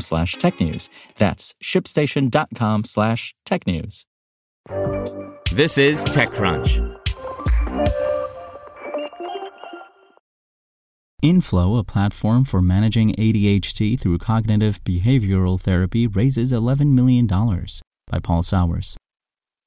slash technews. That's shipstation.com slash technews. This is TechCrunch. Inflow, a platform for managing ADHD through cognitive behavioral therapy, raises $11 million by Paul Sawers.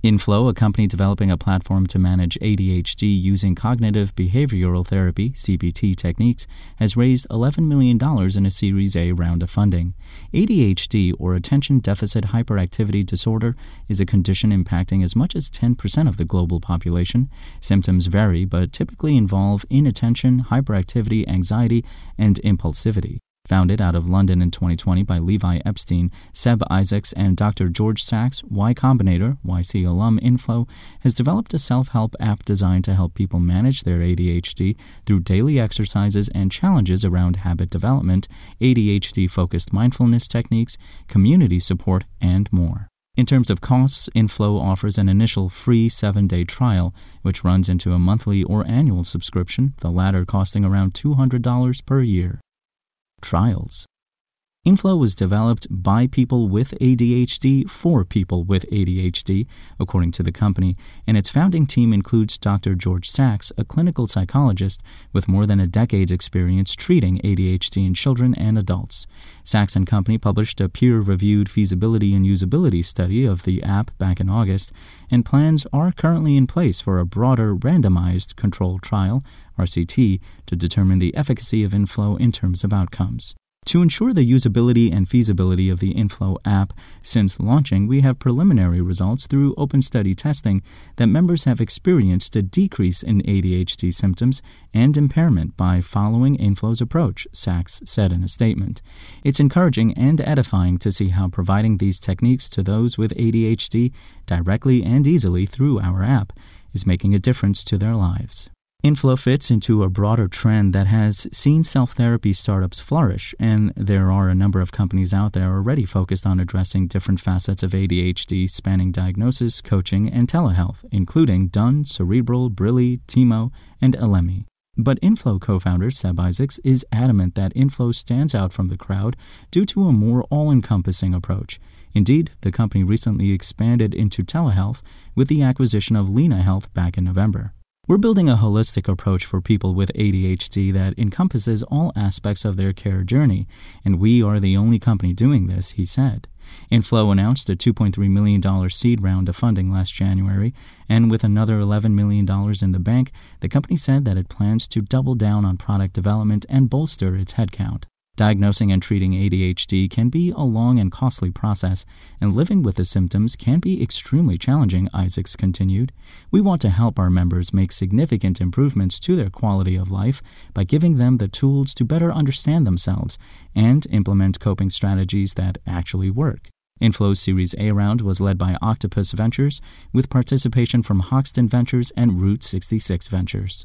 Inflow, a company developing a platform to manage ADHD using cognitive behavioral therapy (CBT) techniques, has raised $11 million in a Series A round of funding. ADHD, or attention deficit hyperactivity disorder, is a condition impacting as much as 10% of the global population. Symptoms vary, but typically involve inattention, hyperactivity, anxiety, and impulsivity. Founded out of London in 2020 by Levi Epstein, Seb Isaacs, and Dr. George Sachs, Y Combinator, YC alum Inflow, has developed a self help app designed to help people manage their ADHD through daily exercises and challenges around habit development, ADHD focused mindfulness techniques, community support, and more. In terms of costs, Inflow offers an initial free seven day trial, which runs into a monthly or annual subscription, the latter costing around $200 per year trials. Inflow was developed by people with ADHD for people with ADHD, according to the company, and its founding team includes Dr. George Sachs, a clinical psychologist with more than a decade's experience treating ADHD in children and adults. Sachs and Company published a peer reviewed feasibility and usability study of the app back in August, and plans are currently in place for a broader randomized controlled trial, RCT, to determine the efficacy of Inflow in terms of outcomes. To ensure the usability and feasibility of the Inflow app, since launching, we have preliminary results through open study testing that members have experienced a decrease in ADHD symptoms and impairment by following Inflow's approach, Sachs said in a statement. It's encouraging and edifying to see how providing these techniques to those with ADHD directly and easily through our app is making a difference to their lives. Inflow fits into a broader trend that has seen self therapy startups flourish, and there are a number of companies out there already focused on addressing different facets of ADHD, spanning diagnosis, coaching, and telehealth, including Done, Cerebral, Brili, Tiimo, and Elemi. But Inflow co founder Seb Isaacs is adamant that Inflow stands out from the crowd due to a more all encompassing approach. Indeed, the company recently expanded into telehealth with the acquisition of Lena Health back in November. We're building a holistic approach for people with ADHD that encompasses all aspects of their care journey, and we are the only company doing this, he said. Inflow announced a $2.3 million seed round of funding last January, and with another $11 million in the bank, the company said that it plans to double down on product development and bolster its headcount. Diagnosing and treating ADHD can be a long and costly process, and living with the symptoms can be extremely challenging, Isaacs continued. We want to help our members make significant improvements to their quality of life by giving them the tools to better understand themselves and implement coping strategies that actually work. Inflow's Series A round was led by Octopus Ventures, with participation from Hoxton Ventures and Route 66 Ventures.